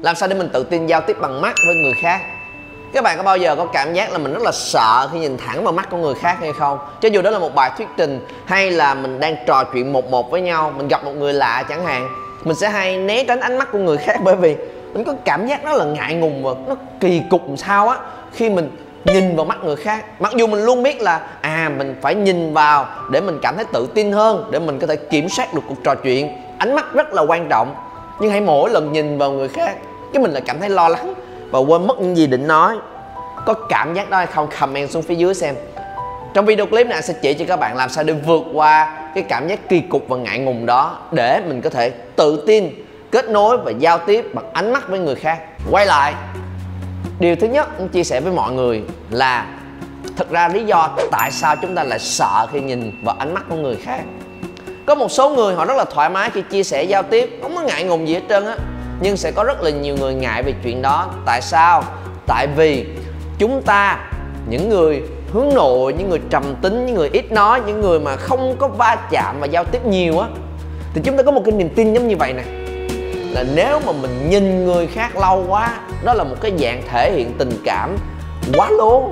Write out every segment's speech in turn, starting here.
làm sao để mình tự tin giao tiếp bằng mắt với người khác? Các bạn có bao giờ có cảm giác là mình rất là sợ khi nhìn thẳng vào mắt của người khác hay không? Cho dù đó là một bài thuyết trình hay là mình đang trò chuyện một một với nhau, mình gặp một người lạ chẳng hạn, mình sẽ hay né tránh ánh mắt của người khác bởi vì mình có cảm giác nó là ngại ngùng và nó kỳ cục làm sao á, khi mình nhìn vào mắt người khác. Mặc dù mình luôn biết là à mình phải nhìn vào để mình cảm thấy tự tin hơn, để mình có thể kiểm soát được cuộc trò chuyện. Ánh mắt rất là quan trọng nhưng hãy mỗi lần nhìn vào người khác, cái mình lại cảm thấy lo lắng và quên mất những gì định nói. Có cảm giác đó hay không, comment xuống phía dưới xem. Trong video clip này, anh sẽ chỉ cho các bạn làm sao để vượt qua cái cảm giác kỳ cục và ngại ngùng đó để mình có thể tự tin, kết nối và giao tiếp bằng ánh mắt với người khác. Quay lại, điều thứ nhất anh chia sẻ với mọi người là, thật ra lý do tại sao chúng ta lại sợ khi nhìn vào ánh mắt của người khác có một số người họ rất là thoải mái khi chia sẻ giao tiếp, không có ngại ngùng gì hết trơn á. Nhưng sẽ có rất là nhiều người ngại về chuyện đó. Tại sao? Tại vì chúng ta, những người hướng nội, những người trầm tính, những người ít nói, những người mà không có va chạm và giao tiếp nhiều á, thì chúng ta có một cái niềm tin giống như vậy nè. Là nếu mà mình nhìn người khác lâu quá, đó là một cái dạng thể hiện tình cảm quá lố.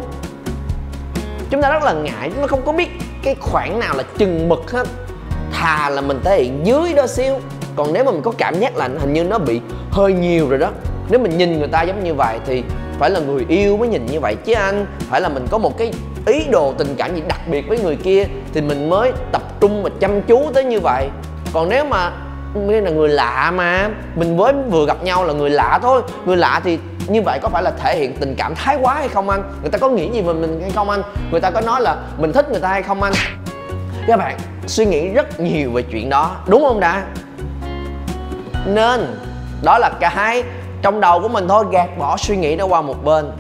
Chúng ta rất là ngại, chúng ta không có biết cái khoảng nào là chừng mực hết thà là mình thể hiện dưới đó xíu. Còn nếu mà mình có cảm giác là hình như nó bị hơi nhiều rồi đó. Nếu mình nhìn người ta giống như vậy thì phải là người yêu mới nhìn như vậy. Chứ anh, phải là mình có một cái ý đồ tình cảm gì đặc biệt với người kia thì mình mới tập trung và chăm chú tới như vậy. Còn nếu mà đây là người lạ mà, mình mới vừa gặp nhau là người lạ thôi. Người lạ thì như vậy có phải là thể hiện tình cảm thái quá hay không anh? Người ta có nghĩ gì về mình hay không anh? Người ta có nói là mình thích người ta hay không anh? Các bạn suy nghĩ rất nhiều về chuyện đó, đúng không đã nên, đó là cái trong đầu của mình thôi, gạt bỏ suy nghĩ nó qua một bên.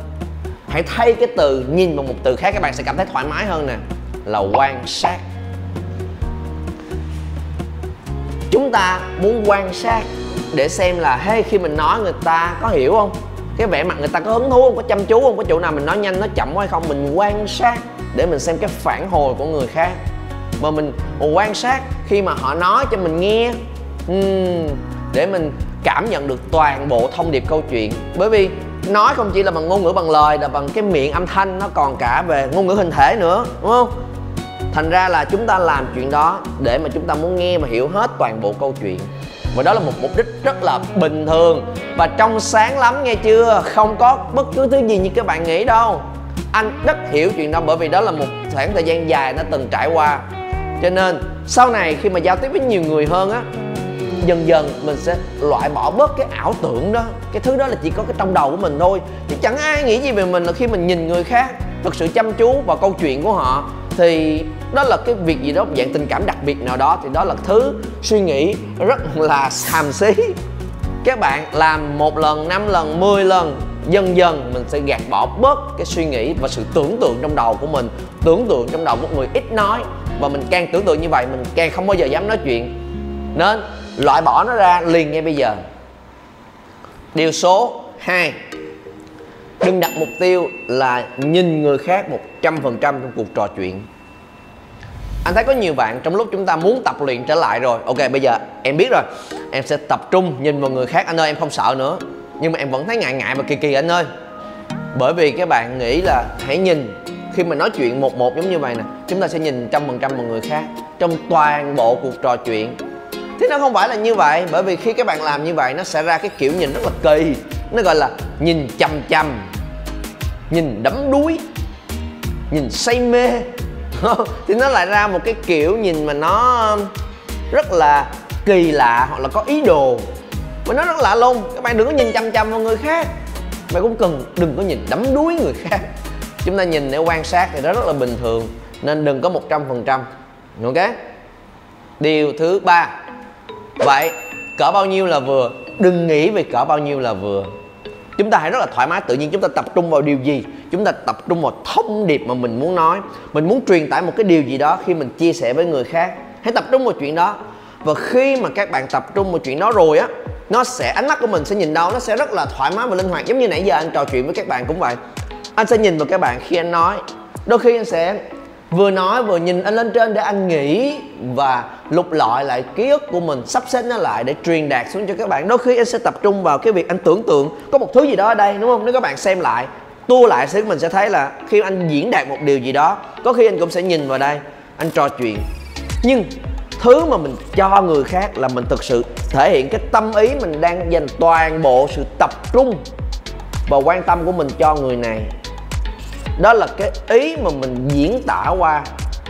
Hãy thay cái từ nhìn vào một từ khác, các bạn sẽ cảm thấy thoải mái hơn nè, là quan sát. Chúng ta muốn quan sát để xem là hey khi mình nói người ta có hiểu không? Cái vẻ mặt người ta có hứng thú không? Có chăm chú không? Có chỗ nào mình nói nhanh, nói chậm quá hay không? Mình quan sát để mình xem cái phản hồi của người khác mà mình quan sát khi mà họ nói cho mình nghe. Uhm, để mình cảm nhận được toàn bộ thông điệp câu chuyện. Bởi vì nói không chỉ là bằng ngôn ngữ bằng lời là bằng cái miệng âm thanh nó còn cả về ngôn ngữ hình thể nữa đúng không? Thành ra là chúng ta làm chuyện đó để mà chúng ta muốn nghe và hiểu hết toàn bộ câu chuyện. Và đó là một mục đích rất là bình thường. Và trong sáng lắm nghe chưa? Không có bất cứ thứ gì như các bạn nghĩ đâu. Anh rất hiểu chuyện đó bởi vì đó là một khoảng thời gian dài nó từng trải qua cho nên, sau này khi mà giao tiếp với nhiều người hơn á, dần dần mình sẽ loại bỏ bớt cái ảo tưởng đó. Cái thứ đó là chỉ có cái trong đầu của mình thôi. Chứ chẳng ai nghĩ gì về mình là khi mình nhìn người khác, thực sự chăm chú vào câu chuyện của họ. Thì đó là cái việc gì đó dạng tình cảm đặc biệt nào đó. Thì đó là thứ suy nghĩ rất là xàm xí. Các bạn làm một lần, năm lần 10 lần, dần dần mình sẽ gạt bỏ bớt cái suy nghĩ và sự tưởng tượng trong đầu của mình. Tưởng tượng trong đầu một người ít nói và mình càng tưởng tượng như vậy, mình càng không bao giờ dám nói chuyện. Nên, loại bỏ nó ra liền ngay bây giờ. Điều số 2 đừng đặt mục tiêu là nhìn người khác 100% trong cuộc trò chuyện. Anh thấy có nhiều bạn trong lúc chúng ta muốn tập luyện trở lại rồi. Ok, bây giờ em biết rồi. Em sẽ tập trung nhìn vào người khác. Anh ơi, em không sợ nữa. Nhưng mà em vẫn thấy ngại ngại và kỳ kỳ anh ơi. Bởi vì các bạn nghĩ là hãy nhìn khi mà nói chuyện một một giống như vậy nè, chúng ta sẽ nhìn trăm phần trăm vào người khác trong toàn bộ cuộc trò chuyện. Thế nó không phải là như vậy, bởi vì khi các bạn làm như vậy, nó sẽ ra cái kiểu nhìn rất là kỳ. Nó gọi là nhìn chằm chằm, nhìn đắm đuối, nhìn say mê. Thì nó lại ra một cái kiểu nhìn mà nó rất là kỳ lạ hoặc là có ý đồ. Mà nó rất lạ luôn các bạn đừng có nhìn chăm chăm vào người khác bạn cũng cần đừng có nhìn đắm đuối người khác chúng ta nhìn để quan sát thì đó rất là bình thường, nên đừng có một trăm phần trăm. Ok? Điều thứ ba. Vậy, cỡ bao nhiêu là vừa? Đừng nghĩ về cỡ bao nhiêu là vừa. Chúng ta hãy rất là thoải mái, tự nhiên chúng ta tập trung vào điều gì? Chúng ta tập trung vào thông điệp mà mình muốn nói. Mình muốn truyền tải một cái điều gì đó khi mình chia sẻ với người khác. Hãy tập trung vào chuyện đó. Và khi mà các bạn tập trung vào chuyện đó rồi á, nó sẽ, ánh mắt của mình sẽ nhìn đâu, nó sẽ rất là thoải mái và linh hoạt. Giống như nãy giờ anh trò chuyện với các bạn cũng vậy anh sẽ nhìn vào các bạn khi anh nói. Đôi khi anh sẽ vừa nói vừa nhìn anh lên trên để anh nghĩ và lục lọi lại ký ức của mình, sắp xếp nó lại để truyền đạt xuống cho các bạn. Đôi khi anh sẽ tập trung vào cái việc anh tưởng tượng có một thứ gì đó ở đây, đúng không? Nếu các bạn xem lại, tua lại thì mình sẽ thấy là khi anh diễn đạt một điều gì đó, có khi anh cũng sẽ nhìn vào đây, anh trò chuyện. Nhưng thứ mà mình cho người khác là mình thực sự thể hiện cái tâm ý mình đang dành toàn bộ sự tập trung và quan tâm của mình cho người này đó là cái ý mà mình diễn tả qua.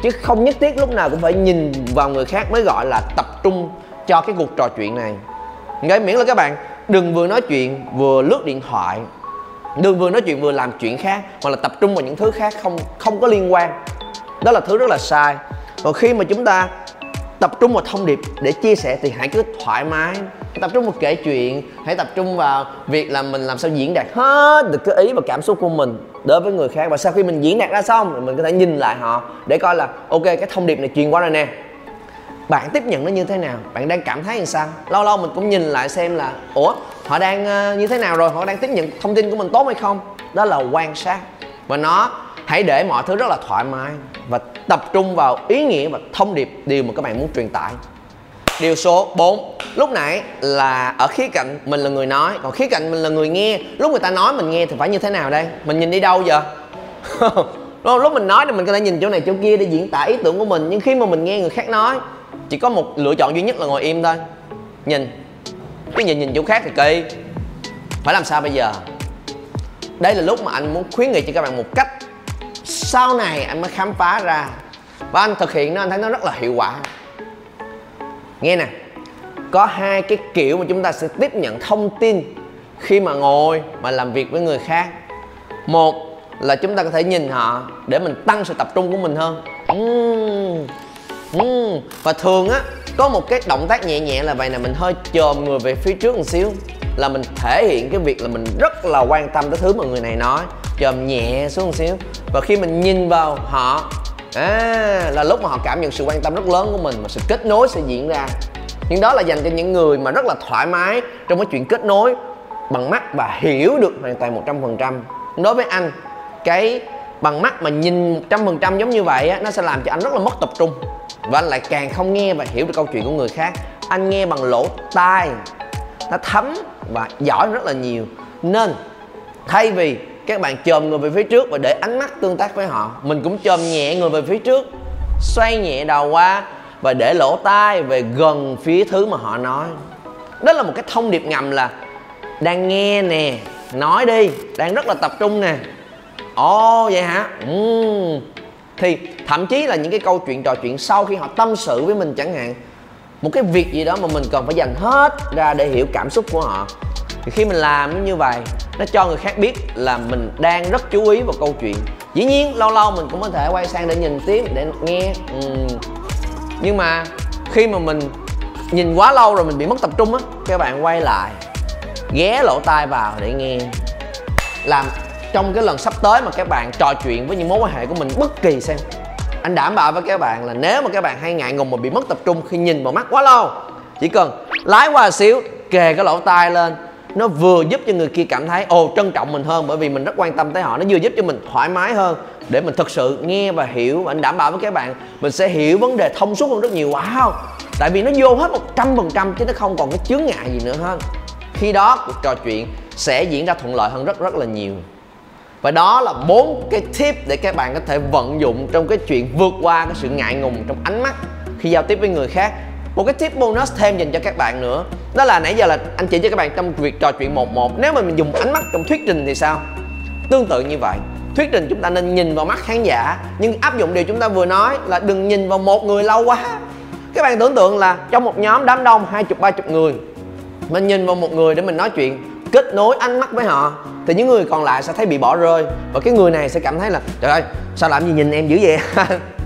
Chứ không nhất thiết lúc nào cũng phải nhìn vào người khác mới gọi là tập trung cho cái cuộc trò chuyện này. Cái miễn là các bạn, đừng vừa nói chuyện vừa lướt điện thoại. Đừng vừa nói chuyện vừa làm chuyện khác hoặc là tập trung vào những thứ khác không không có liên quan. Đó là thứ rất là sai. Còn khi mà chúng ta tập trung vào thông điệp để chia sẻ thì hãy cứ thoải mái hãy tập trung vào kể chuyện, hãy tập trung vào việc là mình làm sao diễn đạt hết được cái ý và cảm xúc của mình đối với người khác. Và sau khi mình diễn đạt ra xong thì mình có thể nhìn lại họ để coi là, ok, cái thông điệp này truyền qua rồi nè. Bạn tiếp nhận nó như thế nào? Bạn đang cảm thấy làm sao? Lâu lâu mình cũng nhìn lại xem là, ủa, họ đang ờ, như thế nào rồi? Họ đang tiếp nhận thông tin của mình tốt hay không? Đó là quan sát. Và nó hãy để mọi thứ rất là thoải mái và tập trung vào ý nghĩa và thông điệp, điều mà các bạn muốn truyền tải điều số 4 lúc nãy là ở khía cạnh mình là người nói, còn khía cạnh mình là người nghe. Lúc người ta nói mình nghe thì phải như thế nào đây? Mình nhìn đi đâu giờ? Lúc mình nói thì mình có thể nhìn chỗ này chỗ kia để diễn tả ý tưởng của mình, nhưng khi mà mình nghe người khác nói, chỉ có một lựa chọn duy nhất là ngồi im thôi. Nhìn. Cái nhìn nhìn chỗ khác thì kỳ phải làm sao bây giờ? Đây là lúc mà anh muốn khuyến nghị cho các bạn một cách. Sau này anh mới khám phá ra. Và anh thực hiện nó, anh thấy nó rất là hiệu quả nghe nè có hai cái kiểu mà chúng ta sẽ tiếp nhận thông tin khi mà ngồi mà làm việc với người khác một là chúng ta có thể nhìn họ để mình tăng sự tập trung của mình hơn uhm, uhm. và thường á có một cái động tác nhẹ nhẹ là vậy nè mình hơi chồm người về phía trước một xíu là mình thể hiện cái việc là mình rất là quan tâm tới thứ mà người này nói chồm nhẹ xuống một xíu và khi mình nhìn vào họ à là lúc mà họ cảm nhận sự quan tâm rất lớn của mình và sự kết nối sẽ diễn ra. Nhưng đó là dành cho những người mà rất là thoải mái trong cái chuyện kết nối bằng mắt và hiểu được hoàn toàn một trăm phần trăm. Đối với anh, cái bằng mắt mà nhìn một trăm phần trăm giống như vậy á, nó sẽ làm cho anh rất là mất tập trung. Và anh lại càng không nghe và hiểu được câu chuyện của người khác. Anh nghe bằng lỗ tai, nó thấm và giỏi rất là nhiều. Nên, thay vì các bạn chồm người về phía trước và để ánh mắt tương tác với họ. Mình cũng chồm nhẹ người về phía trước xoay nhẹ đầu qua và để lỗ tai về gần phía thứ mà họ nói. Đó là một cái thông điệp ngầm là đang nghe nè nói đi đang rất là tập trung nè. Ồ oh, vậy hả? Ừ. thì thậm chí là những cái câu chuyện trò chuyện sau khi họ tâm sự với mình chẳng hạn một cái việc gì đó mà mình cần phải dành hết ra để hiểu cảm xúc của họ thì khi mình làm như vậy, nó cho người khác biết là mình đang rất chú ý vào câu chuyện. Dĩ nhiên, lâu lâu mình cũng có thể quay sang để nhìn tiếp, để nghe. Ừ. nhưng mà khi mà mình nhìn quá lâu rồi mình bị mất tập trung á, các bạn quay lại, ghé lỗ tai vào để nghe. Làm trong cái lần sắp tới mà các bạn trò chuyện với những mối quan hệ của mình bất kỳ xem. Anh đảm bảo với các bạn là nếu mà các bạn hay ngại ngùng mà bị mất tập trung khi nhìn vào mắt quá lâu, chỉ cần lái qua xíu, kề cái lỗ tai lên nó vừa giúp cho người kia cảm thấy, ồ, trân trọng mình hơn, bởi vì mình rất quan tâm tới họ. Nó vừa giúp cho mình thoải mái hơn để mình thực sự nghe và hiểu và anh đảm bảo với các bạn. Mình sẽ hiểu vấn đề thông suốt hơn rất nhiều. Wow! Tại vì nó vô hết một trăm phần trăm chứ nó không còn cái chướng ngại gì nữa hơn khi đó, cuộc trò chuyện sẽ diễn ra thuận lợi hơn rất rất là nhiều. Và đó là bốn cái tip để các bạn có thể vận dụng trong cái chuyện vượt qua cái sự ngại ngùng trong ánh mắt khi giao tiếp với người khác một cái tip bonus thêm dành cho các bạn nữa, đó là nãy giờ là anh chỉ cho các bạn trong việc trò chuyện một một. Nếu mà mình dùng ánh mắt trong thuyết trình thì sao? Tương tự như vậy. Thuyết trình chúng ta nên nhìn vào mắt khán giả, nhưng áp dụng điều chúng ta vừa nói là đừng nhìn vào một người lâu quá. Các bạn tưởng tượng là trong một nhóm đám đông hai chục, ba chục người, mình nhìn vào một người để mình nói chuyện, kết nối ánh mắt với họ, thì những người còn lại sẽ thấy bị bỏ rơi. Và cái người này sẽ cảm thấy là, trời ơi, sao làm gì nhìn em dữ vậy?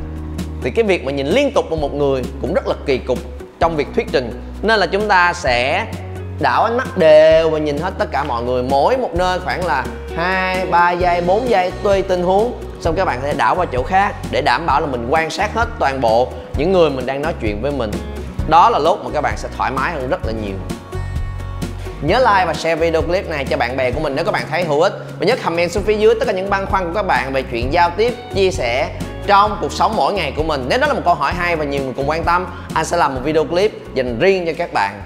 thì cái việc mà nhìn liên tục vào một người cũng rất là kỳ cục trong việc thuyết trình. Nên là chúng ta sẽ đảo ánh mắt đều và nhìn hết tất cả mọi người mỗi một nơi khoảng là hai ba giây 4 giây tùy tình huống. Xong các bạn sẽ đảo qua chỗ khác để đảm bảo là mình quan sát hết toàn bộ những người mình đang nói chuyện với mình. Đó là lúc mà các bạn sẽ thoải mái hơn rất là nhiều. Nhớ like và share video clip này cho bạn bè của mình nếu các bạn thấy hữu ích. Và nhớ comment xuống phía dưới tất cả những băn khoăn của các bạn về chuyện giao tiếp, chia sẻ trong cuộc sống mỗi ngày của mình. Nếu đó là một câu hỏi hay và nhiều người cùng quan tâm, anh sẽ làm một video clip dành riêng cho các bạn.